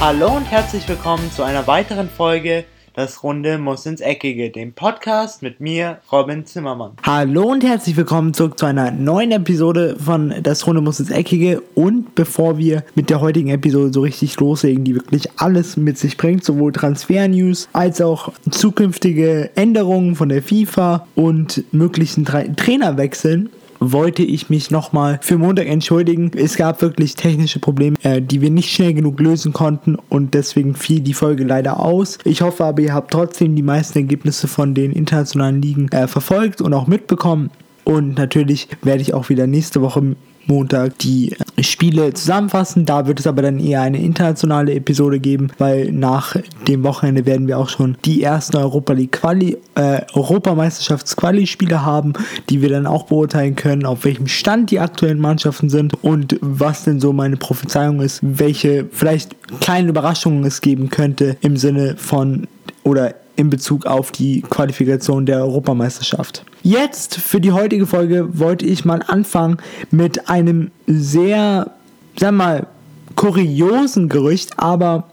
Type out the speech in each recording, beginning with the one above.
Hallo und herzlich willkommen zu einer weiteren Folge Das Runde muss ins Eckige, dem Podcast mit mir, Robin Zimmermann. Hallo und herzlich willkommen zurück zu einer neuen Episode von Das Runde muss ins Eckige. Und bevor wir mit der heutigen Episode so richtig loslegen, die wirklich alles mit sich bringt, sowohl Transfer-News als auch zukünftige Änderungen von der FIFA und möglichen Tra Trainerwechseln, wollte ich mich nochmal für Montag entschuldigen. Es gab wirklich technische Probleme, äh, die wir nicht schnell genug lösen konnten und deswegen fiel die Folge leider aus. Ich hoffe aber, ihr habt trotzdem die meisten Ergebnisse von den internationalen Ligen äh, verfolgt und auch mitbekommen. Und natürlich werde ich auch wieder nächste Woche Montag die Spiele zusammenfassen. Da wird es aber dann eher eine internationale Episode geben, weil nach dem Wochenende werden wir auch schon die ersten Europa League Quali, äh, Europameisterschafts-Quali-Spiele haben, die wir dann auch beurteilen können, auf welchem Stand die aktuellen Mannschaften sind und was denn so meine Prophezeiung ist, welche vielleicht kleinen Überraschungen es geben könnte im Sinne von oder in Bezug auf die Qualifikation der Europameisterschaft. Jetzt für die heutige Folge wollte ich mal anfangen mit einem sehr, sag mal, kuriosen Gerücht, aber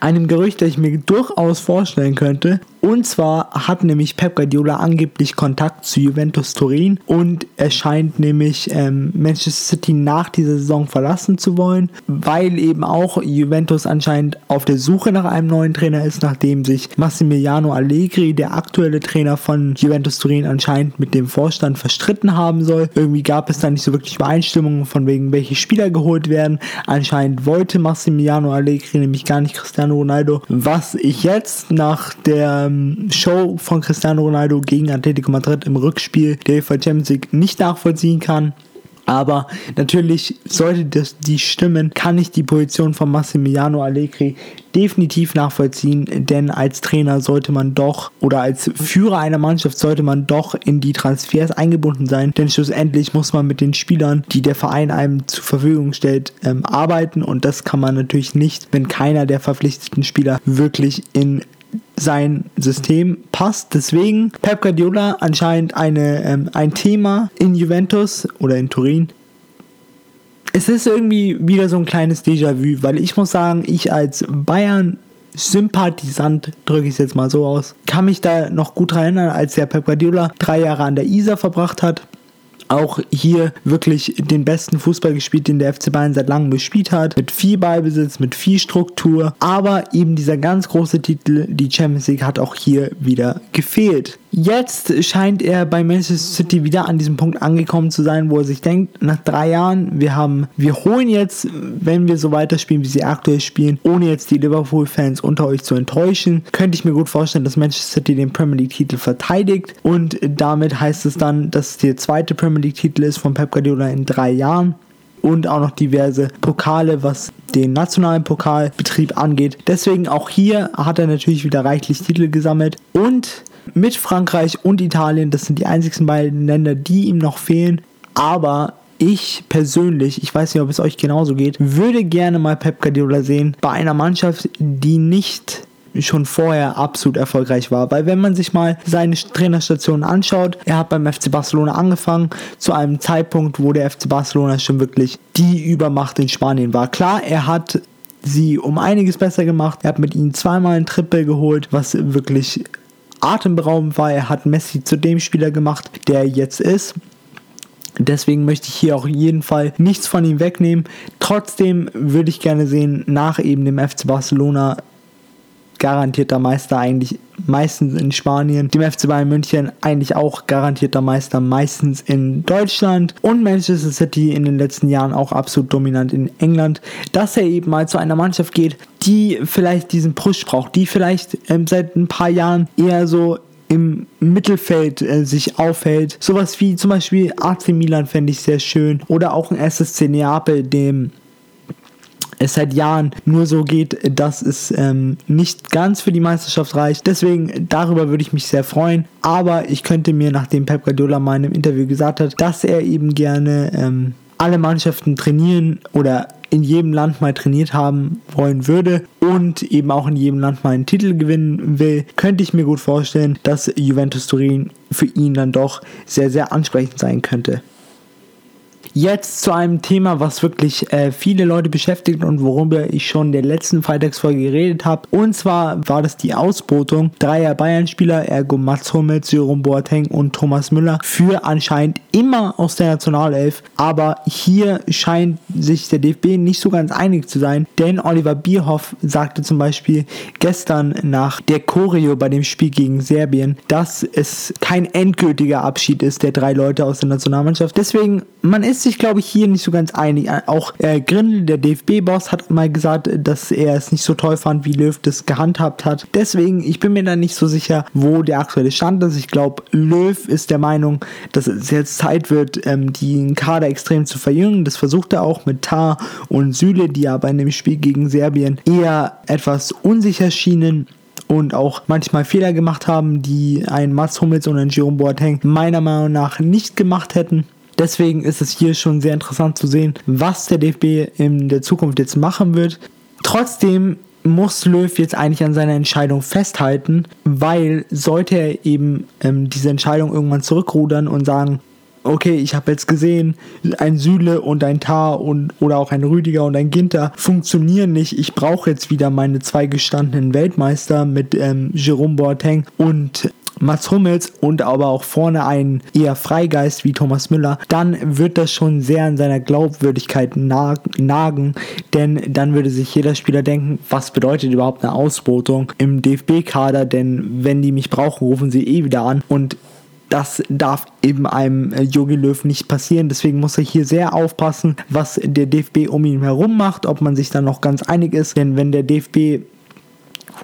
einem Gerücht, das ich mir durchaus vorstellen könnte. Und zwar hat nämlich Pep Guardiola angeblich Kontakt zu Juventus Turin und er scheint nämlich ähm, Manchester City nach dieser Saison verlassen zu wollen, weil eben auch Juventus anscheinend auf der Suche nach einem neuen Trainer ist, nachdem sich Massimiliano Allegri, der aktuelle Trainer von Juventus Turin, anscheinend mit dem Vorstand verstritten haben soll. Irgendwie gab es da nicht so wirklich Übereinstimmungen von wegen, welche Spieler geholt werden. Anscheinend wollte Massimiliano Allegri nämlich gar nicht Cristiano Ronaldo, was ich jetzt nach der ähm, Show von Cristiano Ronaldo gegen Atletico Madrid im Rückspiel der UEFA Champions League nicht nachvollziehen kann. Aber natürlich sollte das die stimmen, kann ich die Position von Massimiliano Allegri definitiv nachvollziehen, denn als Trainer sollte man doch oder als Führer einer Mannschaft sollte man doch in die Transfers eingebunden sein, denn schlussendlich muss man mit den Spielern, die der Verein einem zur Verfügung stellt, ähm, arbeiten und das kann man natürlich nicht, wenn keiner der verpflichteten Spieler wirklich in sein System passt. Deswegen Pep Guardiola anscheinend eine, ähm, ein Thema in Juventus oder in Turin. Es ist irgendwie wieder so ein kleines Déjà-vu, weil ich muss sagen, ich als Bayern Sympathisant, drücke ich es jetzt mal so aus, kann mich da noch gut erinnern, als der Pep Guardiola drei Jahre an der Isar verbracht hat auch hier wirklich den besten Fußball gespielt, den der FC Bayern seit langem gespielt hat. Mit viel Ballbesitz, mit viel Struktur. Aber eben dieser ganz große Titel, die Champions League, hat auch hier wieder gefehlt. Jetzt scheint er bei Manchester City wieder an diesem Punkt angekommen zu sein, wo er sich denkt, nach drei Jahren, wir haben, wir holen jetzt, wenn wir so weiterspielen, wie sie aktuell spielen, ohne jetzt die Liverpool-Fans unter euch zu enttäuschen, könnte ich mir gut vorstellen, dass Manchester City den Premier League-Titel verteidigt und damit heißt es dann, dass es der zweite Premier League-Titel ist von Pep Guardiola in drei Jahren und auch noch diverse Pokale, was den nationalen Pokalbetrieb angeht. Deswegen auch hier hat er natürlich wieder reichlich Titel gesammelt und mit Frankreich und Italien. Das sind die einzigsten beiden Länder, die ihm noch fehlen. Aber ich persönlich, ich weiß nicht, ob es euch genauso geht, würde gerne mal Pep Guardiola sehen bei einer Mannschaft, die nicht schon vorher absolut erfolgreich war. Weil wenn man sich mal seine Trainerstationen anschaut, er hat beim FC Barcelona angefangen, zu einem Zeitpunkt, wo der FC Barcelona schon wirklich die Übermacht in Spanien war. Klar, er hat sie um einiges besser gemacht. Er hat mit ihnen zweimal ein Triple geholt, was wirklich atemberaubend war. Er hat Messi zu dem Spieler gemacht, der er jetzt ist. Deswegen möchte ich hier auch jeden Fall nichts von ihm wegnehmen. Trotzdem würde ich gerne sehen, nach eben dem FC Barcelona garantierter Meister eigentlich meistens in Spanien, dem FC Bayern München eigentlich auch garantierter Meister meistens in Deutschland. Und Manchester City in den letzten Jahren auch absolut dominant in England, dass er eben mal zu einer Mannschaft geht, die vielleicht diesen Push braucht, die vielleicht ähm, seit ein paar Jahren eher so im Mittelfeld äh, sich aufhält. Sowas wie zum Beispiel AC Milan fände ich sehr schön. Oder auch ein SSC Neapel, dem es seit Jahren nur so geht, dass es ähm, nicht ganz für die Meisterschaft reicht. Deswegen darüber würde ich mich sehr freuen. Aber ich könnte mir, nachdem Pep Guardiola mal in einem Interview gesagt hat, dass er eben gerne ähm, alle Mannschaften trainieren oder in jedem Land mal trainiert haben wollen würde und eben auch in jedem Land mal einen Titel gewinnen will, könnte ich mir gut vorstellen, dass Juventus Turin für ihn dann doch sehr, sehr ansprechend sein könnte. Jetzt zu einem Thema, was wirklich äh, viele Leute beschäftigt und worüber ich schon in der letzten Freitagsfolge geredet habe. Und zwar war das die Ausbotung dreier Bayern-Spieler, ergo Mats Hummels, Jerome Boateng und Thomas Müller, für anscheinend immer aus der Nationalelf. Aber hier scheint sich der DFB nicht so ganz einig zu sein, denn Oliver Bierhoff sagte zum Beispiel gestern nach der Choreo bei dem Spiel gegen Serbien, dass es kein endgültiger Abschied ist der drei Leute aus der Nationalmannschaft. Deswegen, man ist sich, glaube ich, hier nicht so ganz einig. Auch äh, Grindel, der DFB-Boss, hat mal gesagt, dass er es nicht so toll fand, wie Löw das gehandhabt hat. Deswegen, ich bin mir da nicht so sicher, wo der aktuelle Stand ist. Ich glaube, Löw ist der Meinung, dass es jetzt Zeit wird, ähm, den Kader extrem zu verjüngen. Das versucht er auch mit Tar und Süle, die aber in dem Spiel gegen Serbien eher etwas unsicher schienen und auch manchmal Fehler gemacht haben, die ein Mats Hummels und ein Jerome Boateng meiner Meinung nach nicht gemacht hätten. Deswegen ist es hier schon sehr interessant zu sehen, was der DFB in der Zukunft jetzt machen wird. Trotzdem muss Löw jetzt eigentlich an seiner Entscheidung festhalten, weil sollte er eben ähm, diese Entscheidung irgendwann zurückrudern und sagen, okay, ich habe jetzt gesehen, ein Süle und ein Tar und oder auch ein Rüdiger und ein Ginter funktionieren nicht. Ich brauche jetzt wieder meine zwei gestandenen Weltmeister mit ähm, Jerome Boateng und Mats Hummels und aber auch vorne einen eher Freigeist wie Thomas Müller, dann wird das schon sehr an seiner Glaubwürdigkeit nagen, denn dann würde sich jeder Spieler denken, was bedeutet überhaupt eine Ausbotung im DFB-Kader, denn wenn die mich brauchen, rufen sie eh wieder an und das darf eben einem äh, Löw nicht passieren. Deswegen muss er hier sehr aufpassen, was der DFB um ihn herum macht, ob man sich da noch ganz einig ist. Denn wenn der DFB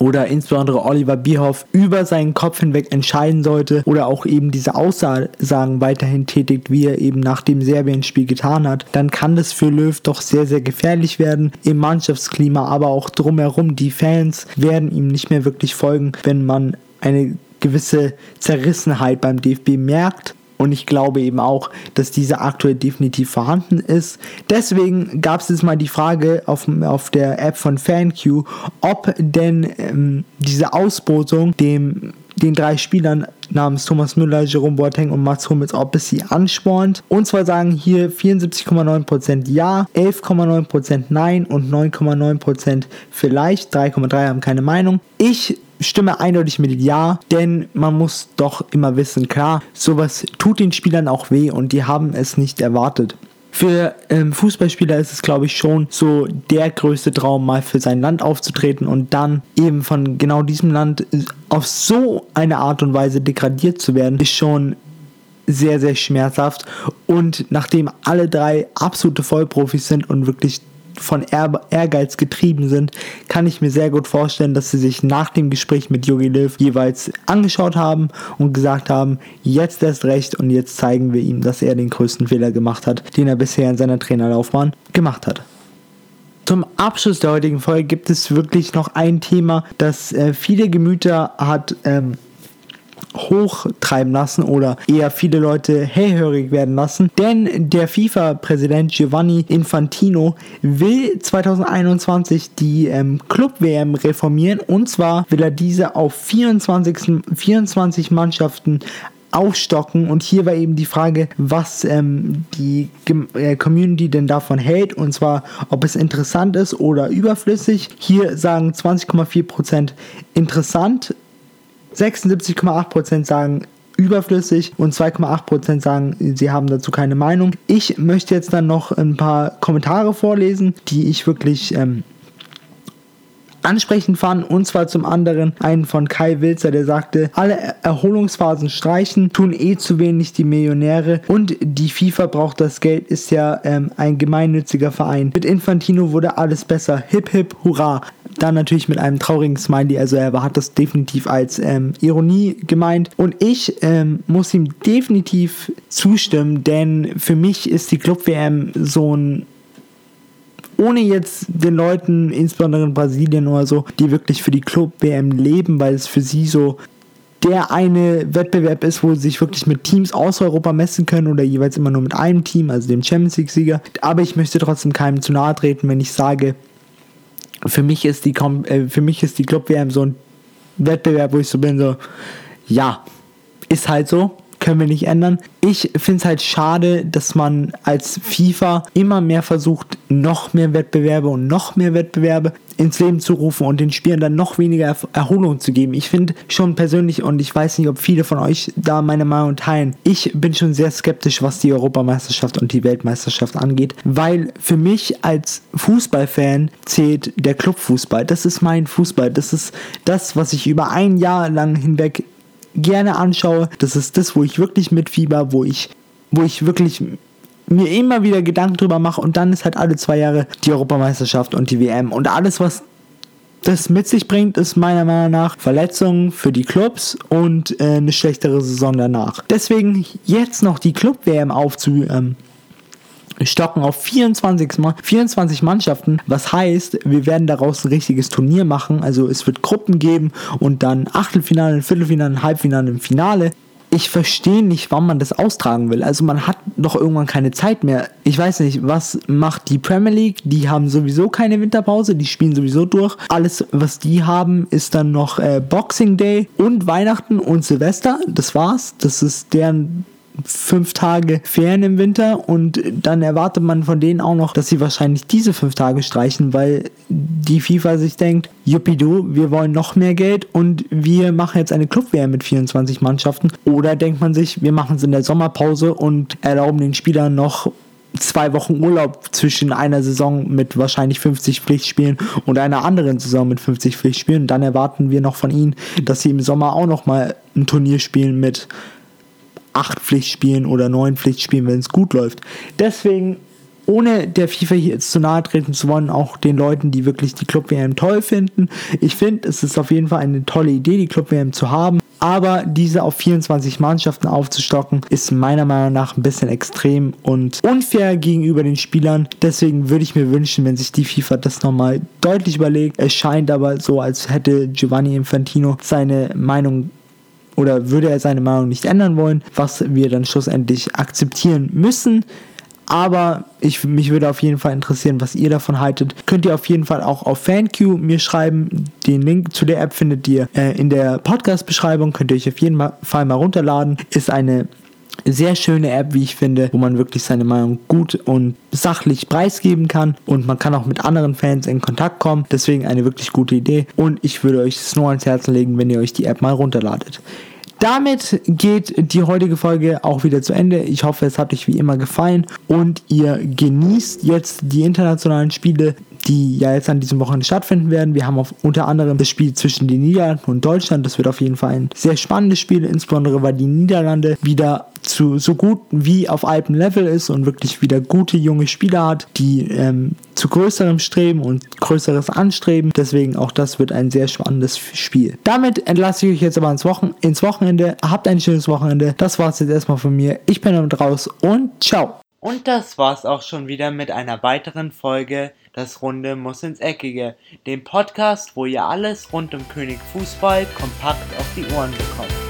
oder insbesondere Oliver Bierhoff über seinen Kopf hinweg entscheiden sollte oder auch eben diese Aussagen weiterhin tätigt, wie er eben nach dem Serbien-Spiel getan hat, dann kann das für Löw doch sehr, sehr gefährlich werden im Mannschaftsklima, aber auch drumherum. Die Fans werden ihm nicht mehr wirklich folgen, wenn man eine gewisse Zerrissenheit beim DFB merkt. Und ich glaube eben auch, dass diese aktuell definitiv vorhanden ist. Deswegen gab es jetzt mal die Frage auf, auf der App von FanQ, ob denn ähm, diese Ausbotung dem den drei Spielern namens Thomas Müller, Jerome Boateng und Mats Hummels, ob es sie anspornt. Und zwar sagen hier 74,9% Ja, 11,9% Nein und 9,9% vielleicht. 3,3 haben keine Meinung. Ich stimme eindeutig mit Ja, denn man muss doch immer wissen, klar, sowas tut den Spielern auch weh und die haben es nicht erwartet. Für ähm, Fußballspieler ist es, glaube ich, schon so der größte Traum, mal für sein Land aufzutreten und dann eben von genau diesem Land auf so eine Art und Weise degradiert zu werden, ist schon sehr, sehr schmerzhaft. Und nachdem alle drei absolute Vollprofis sind und wirklich von Ehrgeiz getrieben sind, kann ich mir sehr gut vorstellen, dass sie sich nach dem Gespräch mit Jogi Löw jeweils angeschaut haben und gesagt haben, jetzt erst recht und jetzt zeigen wir ihm, dass er den größten Fehler gemacht hat, den er bisher in seiner Trainerlaufbahn gemacht hat. Zum Abschluss der heutigen Folge gibt es wirklich noch ein Thema, das äh, viele Gemüter hat ähm, hochtreiben lassen oder eher viele Leute hellhörig werden lassen. Denn der FIFA-Präsident Giovanni Infantino will 2021 die ähm, Club-WM reformieren und zwar will er diese auf 24, 24 Mannschaften aufstocken und hier war eben die Frage, was ähm, die äh, Community denn davon hält und zwar, ob es interessant ist oder überflüssig. Hier sagen 20,4% interessant, 76,8% sagen überflüssig und 2,8% sagen, sie haben dazu keine Meinung. Ich möchte jetzt dann noch ein paar Kommentare vorlesen, die ich wirklich ähm, ansprechend fand. Und zwar zum anderen einen von Kai Wilzer, der sagte, alle Erholungsphasen streichen, tun eh zu wenig die Millionäre und die FIFA braucht das Geld, ist ja ähm, ein gemeinnütziger Verein. Mit Infantino wurde alles besser. Hip hip, hurra. Dann natürlich mit einem traurigen Smiley, also er hat das definitiv als ähm, Ironie gemeint. Und ich ähm, muss ihm definitiv zustimmen, denn für mich ist die Club-WM so ein ohne jetzt den Leuten, insbesondere in Brasilien oder so, die wirklich für die Club-WM leben, weil es für sie so der eine Wettbewerb ist, wo sie sich wirklich mit Teams aus Europa messen können oder jeweils immer nur mit einem Team, also dem Champions League-Sieger. Aber ich möchte trotzdem keinem zu nahe treten, wenn ich sage, für mich ist die, äh, für mich ist die Club-WM so ein Wettbewerb, wo ich so bin, so, ja, ist halt so, können wir nicht ändern. Ich finde es halt schade, dass man als FIFA immer mehr versucht, noch mehr Wettbewerbe und noch mehr Wettbewerbe ins Leben zu rufen und den Spielern dann noch weniger Erholung zu geben. Ich finde schon persönlich, und ich weiß nicht, ob viele von euch da meine Meinung teilen, ich bin schon sehr skeptisch, was die Europameisterschaft und die Weltmeisterschaft angeht, weil für mich als Fußballfan zählt der Clubfußball. Das ist mein Fußball. Das ist das, was ich über ein Jahr lang hinweg gerne anschaue. Das ist das, wo ich wirklich mitfieber, wo ich, wo ich wirklich mir immer wieder Gedanken drüber mache und dann ist halt alle zwei Jahre die Europameisterschaft und die WM und alles, was das mit sich bringt, ist meiner Meinung nach Verletzungen für die Clubs und äh, eine schlechtere Saison danach. Deswegen jetzt noch die Club-WM aufzustocken ähm, auf 24, 24 Mannschaften, was heißt, wir werden daraus ein richtiges Turnier machen. Also es wird Gruppen geben und dann Achtelfinale, Viertelfinale, Halbfinale, Finale ich verstehe nicht, wann man das austragen will. Also man hat doch irgendwann keine Zeit mehr. Ich weiß nicht, was macht die Premier League? Die haben sowieso keine Winterpause, die spielen sowieso durch. Alles, was die haben, ist dann noch äh, Boxing Day und Weihnachten und Silvester. Das war's. Das ist deren fünf Tage Ferien im Winter und dann erwartet man von denen auch noch, dass sie wahrscheinlich diese fünf Tage streichen, weil die FIFA sich denkt, Juppidu, wir wollen noch mehr Geld und wir machen jetzt eine Clubwehr mit 24 Mannschaften. Oder denkt man sich, wir machen es in der Sommerpause und erlauben den Spielern noch zwei Wochen Urlaub zwischen einer Saison mit wahrscheinlich 50 Pflichtspielen und einer anderen Saison mit 50 Pflichtspielen. Dann erwarten wir noch von ihnen, dass sie im Sommer auch noch mal ein Turnier spielen mit acht Pflichtspielen oder neun Pflichtspielen, wenn es gut läuft. Deswegen, ohne der FIFA hier jetzt zu nahe treten zu wollen, auch den Leuten, die wirklich die Club-WM toll finden. Ich finde, es ist auf jeden Fall eine tolle Idee, die Club-WM zu haben. Aber diese auf 24 Mannschaften aufzustocken, ist meiner Meinung nach ein bisschen extrem und unfair gegenüber den Spielern. Deswegen würde ich mir wünschen, wenn sich die FIFA das nochmal deutlich überlegt. Es scheint aber so, als hätte Giovanni Infantino seine Meinung oder würde er seine Meinung nicht ändern wollen, was wir dann schlussendlich akzeptieren müssen. Aber ich, mich würde auf jeden Fall interessieren, was ihr davon haltet. Könnt ihr auf jeden Fall auch auf FanQ mir schreiben. Den Link zu der App findet ihr äh, in der Podcast-Beschreibung. Könnt ihr euch auf jeden Fall mal runterladen. Ist eine sehr schöne App, wie ich finde, wo man wirklich seine Meinung gut und sachlich preisgeben kann und man kann auch mit anderen Fans in Kontakt kommen. Deswegen eine wirklich gute Idee und ich würde euch es nur ans Herz legen, wenn ihr euch die App mal runterladet. Damit geht die heutige Folge auch wieder zu Ende. Ich hoffe, es hat euch wie immer gefallen und ihr genießt jetzt die internationalen Spiele, die ja jetzt an diesem Wochenende stattfinden werden. Wir haben auf, unter anderem das Spiel zwischen den Niederlanden und Deutschland. Das wird auf jeden Fall ein sehr spannendes Spiel, insbesondere weil die Niederlande wieder zu so gut wie auf altem Level ist und wirklich wieder gute junge Spieler hat, die ähm, zu größerem Streben und größeres Anstreben. Deswegen auch das wird ein sehr spannendes Spiel. Damit entlasse ich euch jetzt aber ins, Wochen ins Wochenende. Habt ein schönes Wochenende. Das war es jetzt erstmal von mir. Ich bin damit raus und ciao. Und das war's auch schon wieder mit einer weiteren Folge Das Runde muss ins Eckige, dem Podcast, wo ihr alles rund um König Fußball kompakt auf die Ohren bekommt.